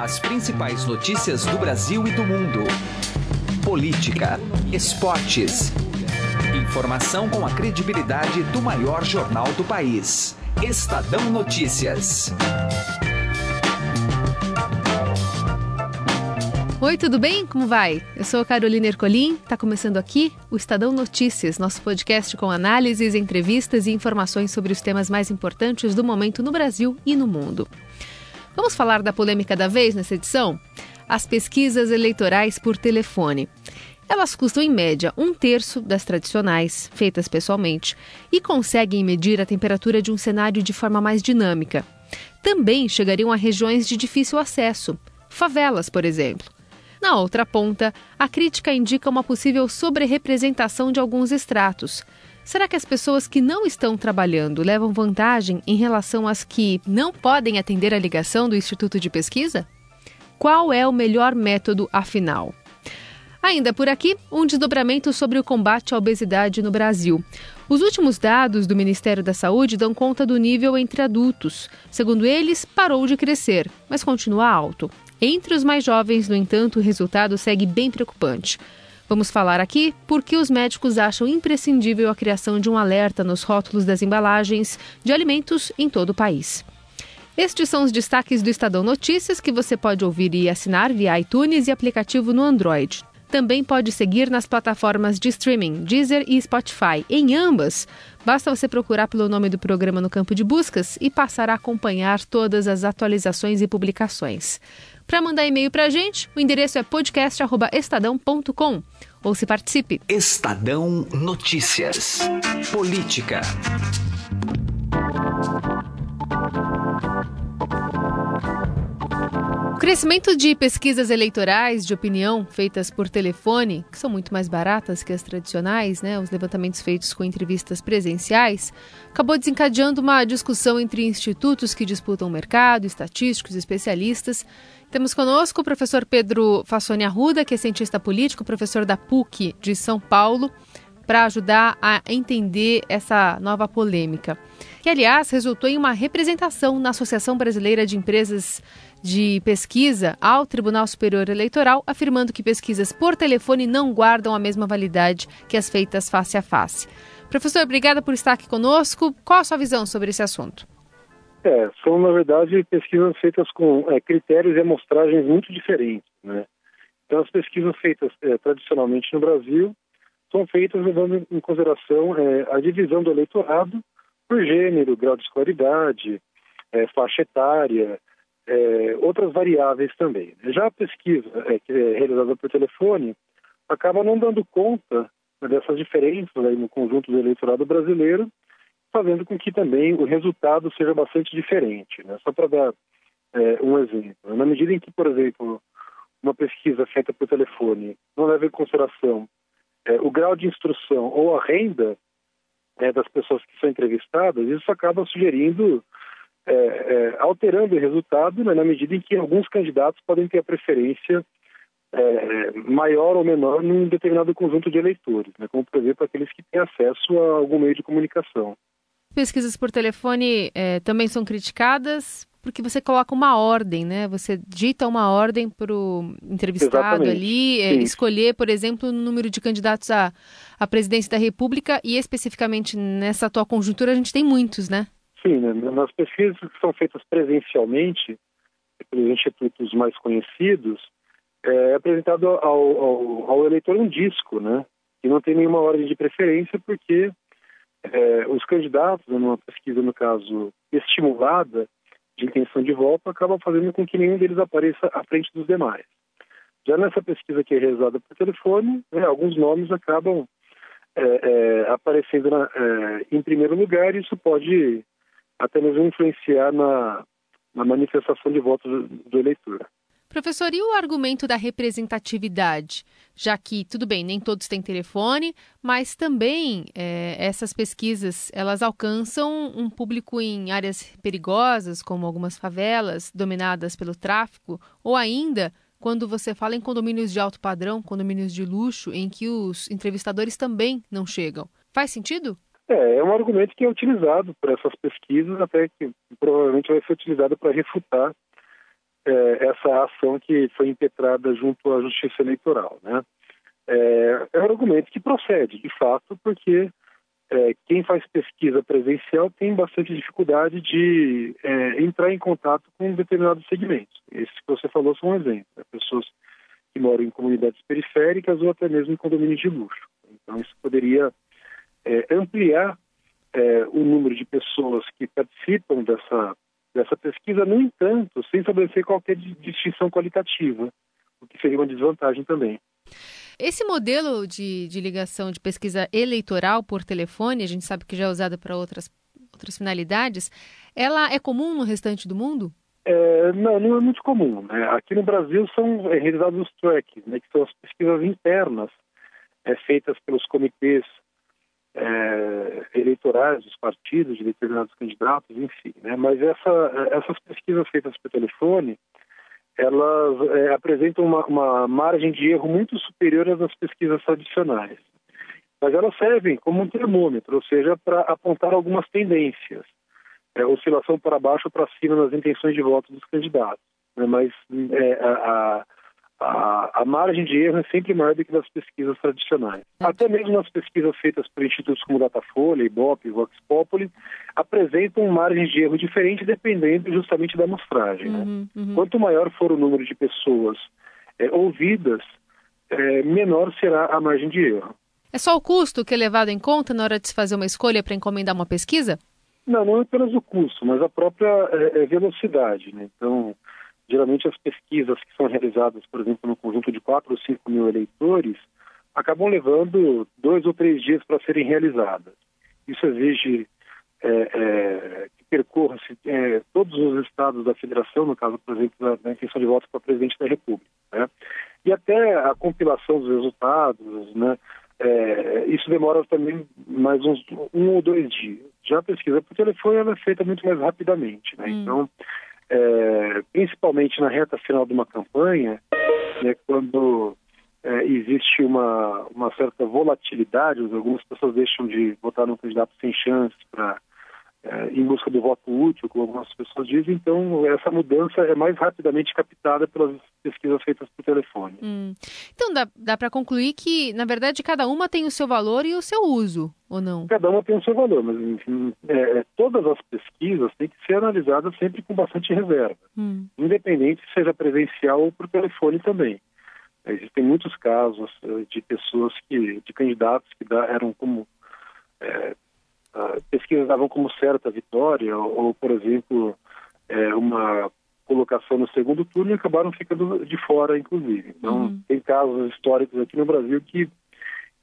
As principais notícias do Brasil e do mundo. Política, esportes. Informação com a credibilidade do maior jornal do país. Estadão Notícias. Oi, tudo bem? Como vai? Eu sou Carolina Ercolim, está começando aqui o Estadão Notícias, nosso podcast com análises, entrevistas e informações sobre os temas mais importantes do momento no Brasil e no mundo. Vamos falar da polêmica da vez nessa edição? As pesquisas eleitorais por telefone. Elas custam em média um terço das tradicionais, feitas pessoalmente, e conseguem medir a temperatura de um cenário de forma mais dinâmica. Também chegariam a regiões de difícil acesso, favelas, por exemplo. Na outra ponta, a crítica indica uma possível sobre-representação de alguns estratos. Será que as pessoas que não estão trabalhando levam vantagem em relação às que não podem atender a ligação do Instituto de Pesquisa? Qual é o melhor método, afinal? Ainda por aqui, um desdobramento sobre o combate à obesidade no Brasil. Os últimos dados do Ministério da Saúde dão conta do nível entre adultos. Segundo eles, parou de crescer, mas continua alto. Entre os mais jovens, no entanto, o resultado segue bem preocupante. Vamos falar aqui porque os médicos acham imprescindível a criação de um alerta nos rótulos das embalagens de alimentos em todo o país. Estes são os destaques do Estadão Notícias que você pode ouvir e assinar via iTunes e aplicativo no Android. Também pode seguir nas plataformas de streaming Deezer e Spotify. Em ambas, basta você procurar pelo nome do programa no campo de buscas e passar a acompanhar todas as atualizações e publicações. Para mandar e-mail para a gente, o endereço é podcast.estadão.com. Ou se participe. Estadão Notícias. Política. O crescimento de pesquisas eleitorais de opinião feitas por telefone, que são muito mais baratas que as tradicionais, né, os levantamentos feitos com entrevistas presenciais, acabou desencadeando uma discussão entre institutos que disputam o mercado, estatísticos, especialistas, temos conosco o professor Pedro Fassoni Arruda, que é cientista político, professor da PUC de São Paulo, para ajudar a entender essa nova polêmica. Que, aliás, resultou em uma representação na Associação Brasileira de Empresas de Pesquisa ao Tribunal Superior Eleitoral, afirmando que pesquisas por telefone não guardam a mesma validade que as feitas face a face. Professor, obrigada por estar aqui conosco. Qual a sua visão sobre esse assunto? É, são, na verdade, pesquisas feitas com é, critérios e amostragens muito diferentes. Né? Então, as pesquisas feitas é, tradicionalmente no Brasil são feitas levando em consideração é, a divisão do eleitorado por gênero, grau de escolaridade, é, faixa etária, é, outras variáveis também. Já a pesquisa que é realizada por telefone acaba não dando conta dessas diferenças aí no conjunto do eleitorado brasileiro fazendo com que também o resultado seja bastante diferente. Né? Só para dar é, um exemplo. Na medida em que, por exemplo, uma pesquisa feita por telefone não leva em consideração é, o grau de instrução ou a renda é, das pessoas que são entrevistadas, isso acaba sugerindo, é, é, alterando o resultado, né, na medida em que alguns candidatos podem ter a preferência é, maior ou menor num determinado conjunto de eleitores, né, como, por exemplo, aqueles que têm acesso a algum meio de comunicação. Pesquisas por telefone é, também são criticadas porque você coloca uma ordem, né? Você dita uma ordem para o entrevistado Exatamente. ali é, escolher, por exemplo, o número de candidatos à, à presidência da República e especificamente nessa atual conjuntura a gente tem muitos, né? Sim, né? nas pesquisas que são feitas presencialmente pelos institutos mais conhecidos, é apresentado ao, ao, ao eleitor um disco, né? Que não tem nenhuma ordem de preferência porque é, os candidatos, numa pesquisa, no caso, estimulada de intenção de voto, acabam fazendo com que nenhum deles apareça à frente dos demais. Já nessa pesquisa que é realizada por telefone, né, alguns nomes acabam é, é, aparecendo na, em primeiro lugar e isso pode até mesmo influenciar na, na manifestação de voto do, do eleitor. Professor, e o argumento da representatividade? Já que, tudo bem, nem todos têm telefone, mas também é, essas pesquisas, elas alcançam um público em áreas perigosas, como algumas favelas dominadas pelo tráfico, ou ainda quando você fala em condomínios de alto padrão, condomínios de luxo, em que os entrevistadores também não chegam. Faz sentido? É, é um argumento que é utilizado por essas pesquisas, até que provavelmente vai ser utilizado para refutar é, essa ação que foi impetrada junto à Justiça Eleitoral. Né? É, é um argumento que procede, de fato, porque é, quem faz pesquisa presencial tem bastante dificuldade de é, entrar em contato com determinados segmentos. Esse que você falou são um exemplo. Né? Pessoas que moram em comunidades periféricas ou até mesmo em condomínios de luxo. Então, isso poderia é, ampliar é, o número de pessoas que participam dessa, dessa pesquisa, no entanto, sem estabelecer qualquer distinção qualitativa, o que seria uma desvantagem também. Esse modelo de, de ligação de pesquisa eleitoral por telefone, a gente sabe que já é usada para outras, outras finalidades, ela é comum no restante do mundo? É, não, não é muito comum. Né? Aqui no Brasil são realizados os tracks, né, que são as pesquisas internas é, feitas pelos comitês é, eleitorais dos partidos, de determinados candidatos, enfim. Né? Mas essa, essas pesquisas feitas por telefone, elas é, apresentam uma, uma, margem de erro muito superior às das pesquisas tradicionais. Mas elas servem como um termômetro, ou seja, para apontar algumas tendências. É, oscilação para baixo ou para cima nas intenções de voto dos candidatos. Né? Mas é, a, a, a, margem de erro é sempre maior do que nas pesquisas tradicionais. Até mesmo nas pesquisas feitas por institutos como Datafolha, Ibope, Vox Populi, apresentam margens de erro diferentes dependendo justamente da amostragem. Né? Uhum, uhum. Quanto maior for o número de pessoas é, ouvidas, é, menor será a margem de erro. É só o custo que é levado em conta na hora de se fazer uma escolha para encomendar uma pesquisa? Não, não é apenas o custo, mas a própria é, é velocidade. Né? Então, Geralmente as pesquisas que são realizadas, por exemplo, no conjunto de 4 ou 5 mil eleitores, acabam levando dois ou três dias para serem realizadas. Isso exige é, é, que percorra-se é, todos os estados da federação, no caso, por exemplo, da, da intenção de voto para presidente da República. Né? E até a compilação dos resultados, né? É, isso demora também mais uns um ou dois dias. Já a pesquisa por telefone ela é feita muito mais rapidamente. Né? Hum. Então, é, principalmente na reta final de uma campanha, né, quando é, existe uma, uma certa volatilidade, algumas pessoas deixam de votar num candidato sem chances para é, em busca do voto útil, como algumas pessoas dizem, então essa mudança é mais rapidamente captada pelas pesquisas feitas por telefone. Hum. Então dá, dá para concluir que, na verdade, cada uma tem o seu valor e o seu uso, ou não? Cada uma tem o seu valor, mas enfim, é, é todas as pesquisas têm que ser analisadas sempre com bastante reserva, hum. independente se seja presencial ou por telefone também. Existem muitos casos eh, de pessoas que, de candidatos que eram como é, pesquisas davam como certa a vitória, ou, ou por exemplo, é, uma colocação no segundo turno e acabaram ficando de fora, inclusive. Então, uhum. tem casos históricos aqui no Brasil que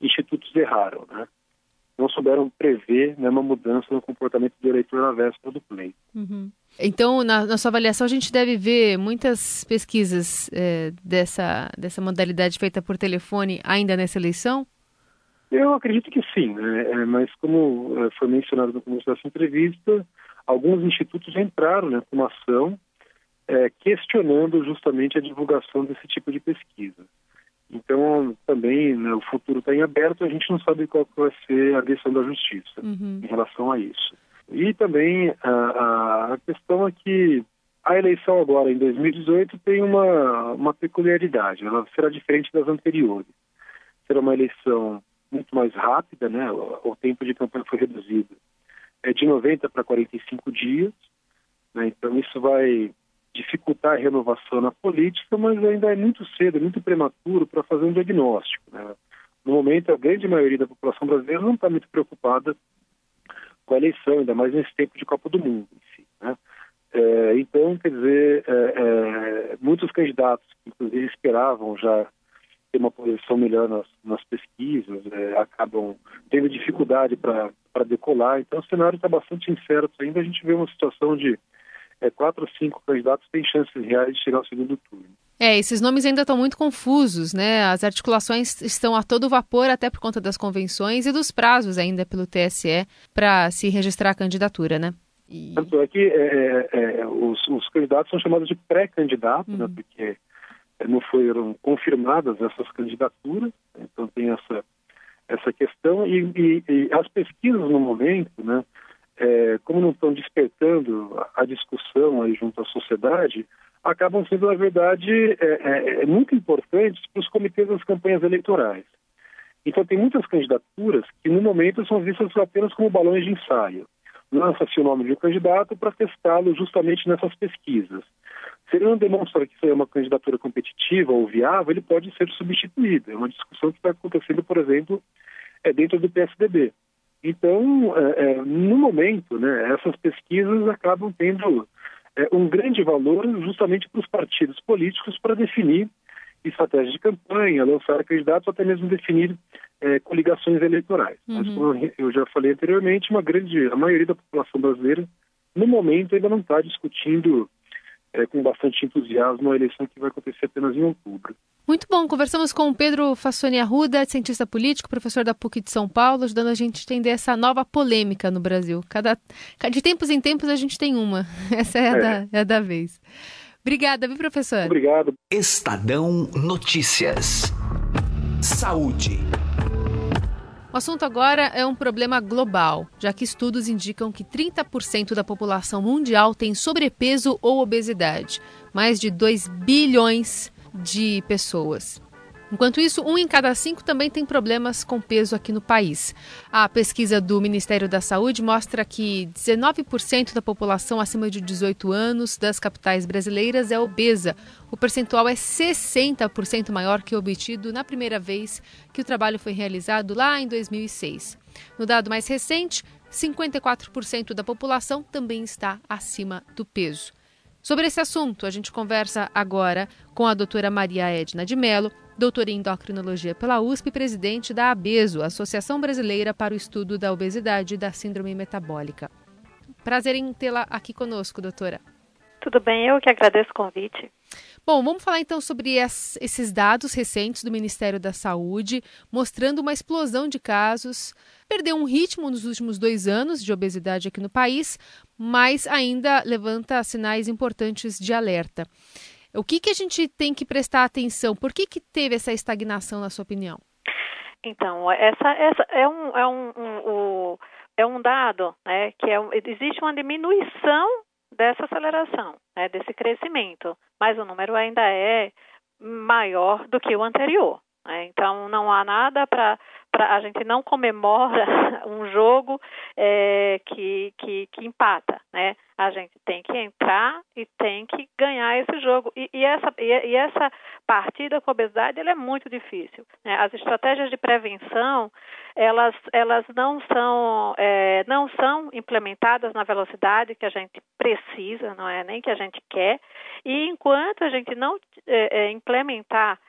institutos erraram, né? Não souberam prever né, uma mudança no comportamento do eleitor na véspera do pleito. Uhum. Então, na, na, sua avaliação, a gente deve ver muitas pesquisas é, dessa, dessa modalidade feita por telefone ainda nessa eleição? Eu acredito que sim, né? É, mas como é, foi mencionado no começo dessa entrevista, alguns institutos entraram né, com uma ação é, questionando justamente a divulgação desse tipo de pesquisa. Então, também, né, o futuro está em aberto, a gente não sabe qual vai ser a decisão da justiça uhum. em relação a isso. E também a, a questão é que a eleição agora, em 2018, tem uma, uma peculiaridade, ela será diferente das anteriores. Será uma eleição muito mais rápida, né? O, o tempo de campanha foi reduzido é de 90 para 45 dias, né? Então isso vai dificultar a renovação na política, mas ainda é muito cedo, muito prematuro para fazer um diagnóstico. Né? No momento, a grande maioria da população brasileira não está muito preocupada com a eleição, ainda mais nesse tempo de Copa do Mundo. Enfim, né? é, então, quer dizer, é, é, muitos candidatos, inclusive, esperavam já ter uma posição melhor nas, nas pesquisas, é, acabam tendo dificuldade para decolar. Então, o cenário está bastante incerto ainda. A gente vê uma situação de é, quatro ou cinco candidatos têm chances reais de chegar ao segundo turno. É, esses nomes ainda estão muito confusos, né? As articulações estão a todo vapor, até por conta das convenções e dos prazos ainda pelo TSE para se registrar a candidatura, né? E... Tanto é que é, é, é os, os, candidatos são chamados de pré-candidatos, né? uhum. né? Porque não foram confirmadas essas candidaturas, então tem essa, essa questão, e, e, e as pesquisas no momento, né, é, como não estão despertando a discussão aí junto à sociedade, acabam sendo, na verdade, é, é, é muito importantes para os comitês das campanhas eleitorais. Então, tem muitas candidaturas que, no momento, são vistas apenas como balões de ensaio. Lança-se o nome de um candidato para testá-lo justamente nessas pesquisas. Se ele não demonstra que isso é uma candidatura competitiva ou viável, ele pode ser substituído. É uma discussão que está acontecendo, por exemplo, é dentro do PSDB. Então, é, é, no momento, né, essas pesquisas acabam tendo é, um grande valor justamente para os partidos políticos para definir estratégias de campanha, lançar candidatos, até mesmo definir é, coligações eleitorais. Uhum. Mas, como eu já falei anteriormente, uma grande, a maioria da população brasileira, no momento, ainda não está discutindo é, com bastante entusiasmo a eleição que vai acontecer apenas em outubro. Muito bom, conversamos com o Pedro Fassoni Arruda, cientista político, professor da PUC de São Paulo, ajudando a gente a entender essa nova polêmica no Brasil. Cada, de tempos em tempos a gente tem uma. Essa é a, é. Da, é a da vez. Obrigada, viu, professor? Obrigado. Estadão Notícias. Saúde. O assunto agora é um problema global, já que estudos indicam que 30% da população mundial tem sobrepeso ou obesidade. Mais de 2 bilhões de pessoas. Enquanto isso, um em cada cinco também tem problemas com peso aqui no país. A pesquisa do Ministério da Saúde mostra que 19% da população acima de 18 anos das capitais brasileiras é obesa. O percentual é 60% maior que o obtido na primeira vez que o trabalho foi realizado lá em 2006. No dado mais recente, 54% da população também está acima do peso. Sobre esse assunto, a gente conversa agora com a doutora Maria Edna de Mello, doutora em endocrinologia pela USP e presidente da ABESO, Associação Brasileira para o Estudo da Obesidade e da Síndrome Metabólica. Prazer em tê-la aqui conosco, doutora. Tudo bem, eu que agradeço o convite. Bom, vamos falar então sobre esses dados recentes do Ministério da Saúde, mostrando uma explosão de casos. Perdeu um ritmo nos últimos dois anos de obesidade aqui no país, mas ainda levanta sinais importantes de alerta. O que, que a gente tem que prestar atenção? Por que, que teve essa estagnação, na sua opinião? Então, essa, essa é, um, é, um, um, um é um dado né, que é, existe uma diminuição dessa aceleração, né, desse crescimento, mas o número ainda é maior do que o anterior. Né? Então, não há nada para pra, a gente não comemora um jogo é, que, que, que, empata, né? A gente tem que entrar e tem que ganhar esse jogo. E, e essa, e, e, essa partida com a obesidade ela é muito difícil. Né? As estratégias de prevenção elas, elas não, são, é, não são implementadas na velocidade que a gente precisa, não é nem que a gente quer. E enquanto a gente não é, é implementar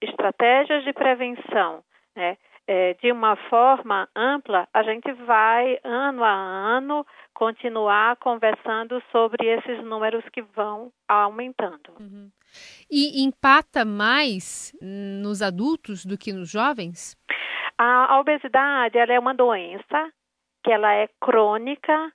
estratégias de prevenção, né, é, de uma forma ampla, a gente vai, ano a ano, continuar conversando sobre esses números que vão aumentando. Uhum. E empata mais nos adultos do que nos jovens? A, a obesidade ela é uma doença que ela é crônica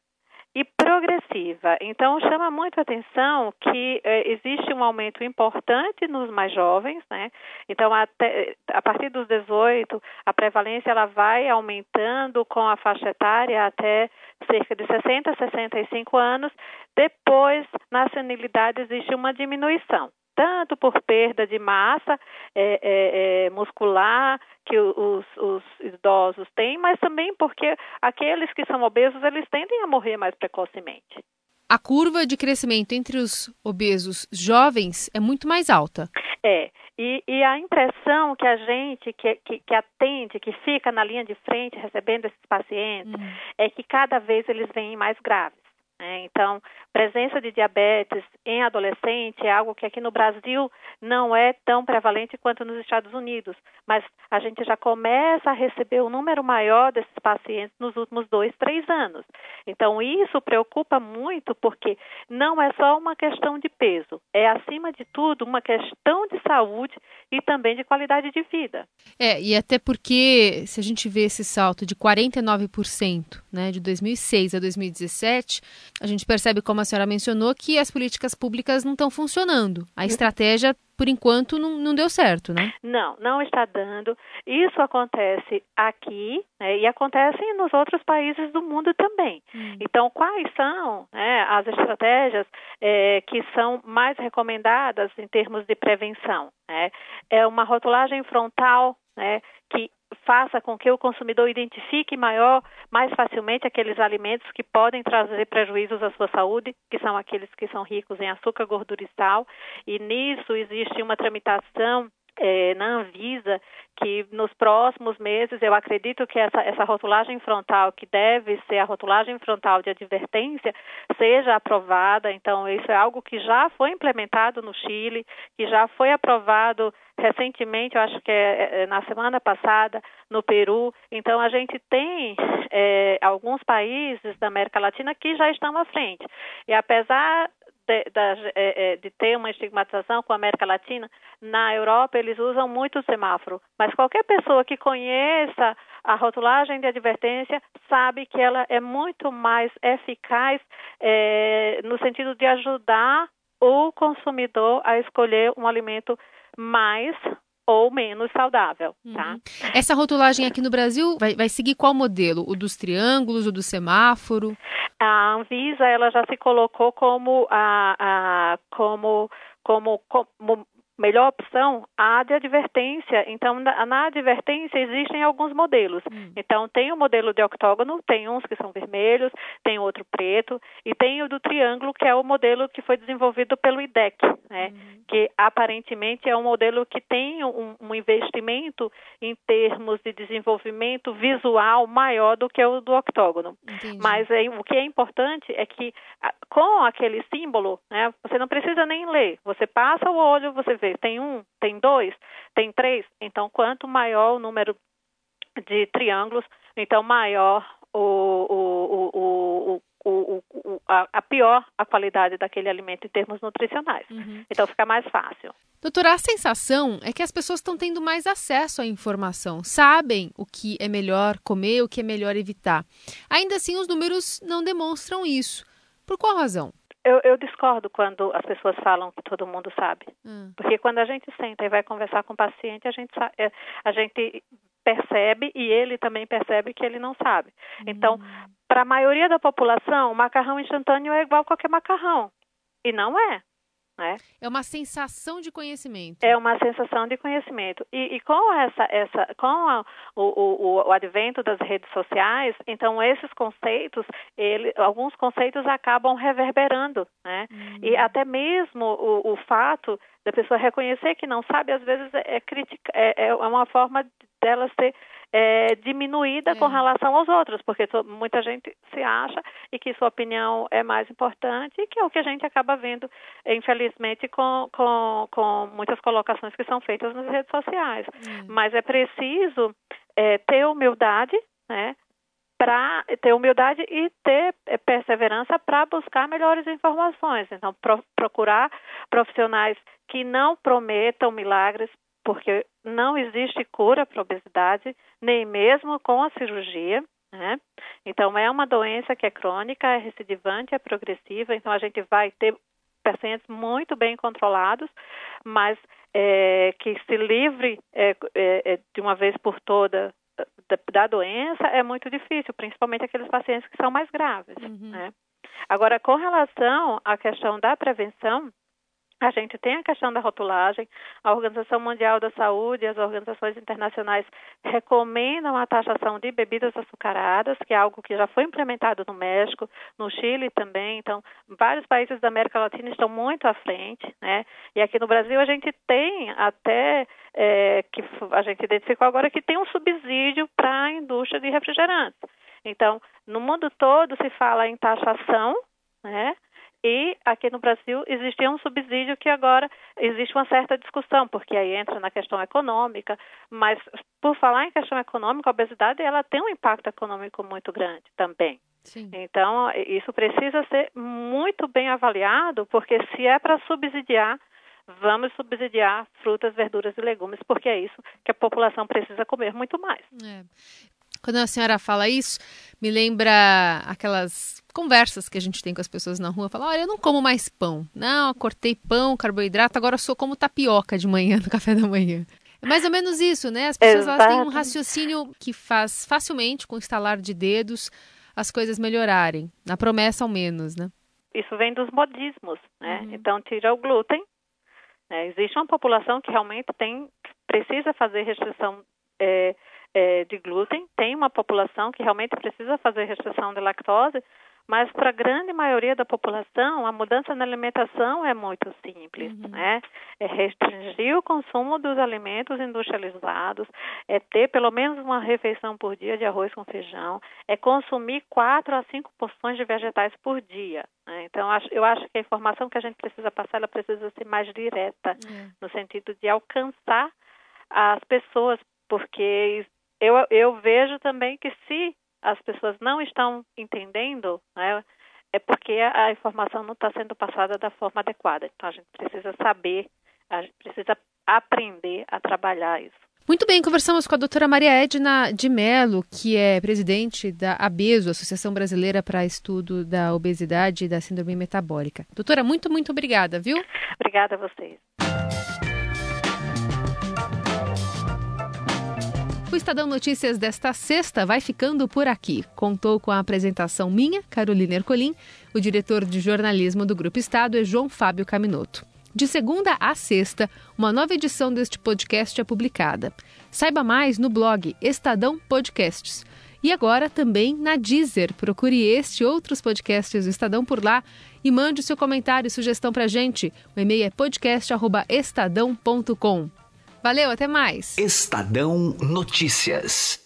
e progressiva. Então, chama muito a atenção que eh, existe um aumento importante nos mais jovens, né? Então, até, a partir dos 18, a prevalência ela vai aumentando com a faixa etária até cerca de 60 a 65 anos. Depois, na senilidade, existe uma diminuição tanto por perda de massa é, é, é, muscular que os, os, idosos têm, mas também porque aqueles que são obesos eles tendem a morrer mais precocemente. A curva de crescimento entre os obesos jovens é muito mais alta. É, e, e a impressão que a gente que, que, que, atende, que fica na linha de frente recebendo esses pacientes, hum. é que cada vez eles vêm mais graves. Né? Então, presença de diabetes em adolescente é algo que aqui no Brasil não é tão prevalente quanto nos Estados Unidos, mas a gente já começa a receber um número maior desses pacientes nos últimos dois, três anos. Então, isso preocupa muito porque não é só uma questão de peso, é acima de tudo uma questão de saúde e também de qualidade de vida. É, e até porque se a gente vê esse salto de 49%, né, de 2006 a 2017, a gente percebe, como a senhora mencionou, que as políticas públicas não estão funcionando. A estratégia, por enquanto, não, não deu certo, né? Não, não está dando. Isso acontece aqui né, e acontece nos outros países do mundo também. Hum. Então, quais são né, as estratégias é, que são mais recomendadas em termos de prevenção? Né? É uma rotulagem frontal né, que faça com que o consumidor identifique maior, mais facilmente aqueles alimentos que podem trazer prejuízos à sua saúde, que são aqueles que são ricos em açúcar, gordura e sal. E nisso existe uma tramitação é, na Anvisa que nos próximos meses eu acredito que essa, essa rotulagem frontal, que deve ser a rotulagem frontal de advertência, seja aprovada. Então, isso é algo que já foi implementado no Chile, que já foi aprovado recentemente, eu acho que é, é na semana passada, no Peru. Então, a gente tem é, alguns países da América Latina que já estão à frente. E apesar de, é, é, de, ter uma estigmatização com a América Latina, na Europa eles usam muito o semáforo. Mas qualquer pessoa que conheça a rotulagem de advertência sabe que ela é muito mais eficaz é, no sentido de ajudar o consumidor a escolher um alimento mais ou menos saudável, tá? Uhum. Essa rotulagem aqui no Brasil vai, vai, seguir qual modelo? O dos triângulos, o do semáforo? A Anvisa ela já se colocou como a, a como como, como melhor opção a de advertência. Então, na, na advertência existem alguns modelos. Hum. Então, tem o modelo de octógono, tem uns que são vermelhos, tem outro preto, e tem o do triângulo, que é o modelo que foi desenvolvido pelo IDEC, né? Hum. Que aparentemente é um modelo que tem um, um investimento em termos de desenvolvimento visual maior do que o do octógono. Entendi. Mas é, o que é importante é que com aquele símbolo, né, você não precisa nem ler. Você passa o olho, você vê tem um, tem dois, tem três. Então, quanto maior o número de triângulos, então maior o, o, o, o, o a, a, pior a qualidade daquele alimento em termos nutricionais. Uhum. Então fica mais fácil. Doutora, a sensação é que as pessoas estão tendo mais acesso à informação, sabem o que é melhor comer, o que é melhor evitar. Ainda assim, os números não demonstram isso. Por qual razão? Eu, eu, discordo quando as pessoas falam que todo mundo sabe. Hum. Porque quando a gente senta e vai conversar com o paciente, a gente, é, a gente percebe e ele também percebe que ele não sabe. Hum. Então, para a maioria da população, o macarrão instantâneo é igual a qualquer macarrão. E não é. Né? É uma sensação de conhecimento. É uma sensação de conhecimento. E, e com essa, essa com a, o, o, o, advento das redes sociais, então esses conceitos, ele, alguns conceitos acabam reverberando, né? Uhum. E até mesmo o, o fato da pessoa reconhecer que não sabe, às vezes é, é, é, é uma forma dela ser é, diminuída é. com relação aos outros, porque muita gente se acha e que sua opinião é mais importante e que é o que a gente acaba vendo, infelizmente, com, com, com muitas colocações que são feitas nas redes sociais. É. Mas é preciso é, ter humildade, né? para ter humildade e ter é, perseverança para buscar melhores informações. Então, pro, procurar profissionais que não prometam milagres, porque não existe cura para obesidade, nem mesmo com a cirurgia. Né? Então, é uma doença que é crônica, é recidivante, é progressiva, então a gente vai ter pacientes muito bem controlados, mas é, que se livre é, é, é de uma vez por toda da, da, doença é muito difícil, principalmente aqueles pacientes que são mais graves. Uhum. Né? Agora, com relação à questão da prevenção, a gente tem a questão da rotulagem. A Organização Mundial da Saúde e as organizações internacionais recomendam a taxação de bebidas açucaradas, que é algo que já foi implementado no México, no Chile também. Então, vários países da América Latina estão muito à frente, né? E aqui no Brasil a gente tem até é, que a gente identificou agora que tem um subsídio para a indústria de refrigerantes. Então, no mundo todo se fala em taxação, né? E aqui no Brasil existia um subsídio que agora existe uma certa discussão, porque aí entra na questão econômica, mas por falar em questão econômica, a obesidade ela tem um impacto econômico muito grande também. Sim. Então, isso precisa ser muito bem avaliado, porque se é para subsidiar, vamos subsidiar frutas, verduras e legumes, porque é isso que a população precisa comer muito mais. É. Quando a senhora fala isso, me lembra aquelas conversas que a gente tem com as pessoas na rua. Fala, olha, eu não como mais pão. Não, cortei pão, carboidrato, agora sou como tapioca de manhã, no café da manhã. É mais ou menos isso, né? As pessoas elas têm um raciocínio que faz facilmente, com estalar de dedos, as coisas melhorarem. Na promessa, ao menos, né? Isso vem dos modismos, né? Uhum. Então, tira o glúten. Né? Existe uma população que realmente tem, precisa fazer restrição é, é, de glúten, tem uma população que realmente precisa fazer restrição de lactose, mas para a grande maioria da população, a mudança na alimentação é muito simples, uhum. né? É restringir o consumo dos alimentos industrializados, é ter pelo menos uma refeição por dia de arroz com feijão, é consumir quatro a cinco porções de vegetais por dia. Né? Então, eu acho que a informação que a gente precisa passar, ela precisa ser mais direta, uhum. no sentido de alcançar as pessoas, porque eu, eu vejo também que se as pessoas não estão entendendo, né, é porque a, informação não está sendo passada da forma adequada. Então a gente precisa saber, a gente precisa aprender a trabalhar isso. Muito bem, conversamos com a doutora Maria Edna de Mello, que é presidente da ABESO, Associação Brasileira para Estudo da Obesidade e da Síndrome Metabólica. Doutora, muito, muito obrigada, viu? Obrigada a vocês. O Estadão Notícias desta sexta vai ficando por aqui. Contou com a apresentação minha, Carolina Ercolim. O diretor de jornalismo do Grupo Estado é João Fábio Caminoto. De segunda a sexta, uma nova edição deste podcast é publicada. Saiba mais no blog Estadão Podcasts. E agora também na Deezer. Procure este e outros podcasts do Estadão por lá e mande seu comentário e sugestão para gente. O e-mail é podcast.estadão.com. Valeu, até mais. Estadão Notícias.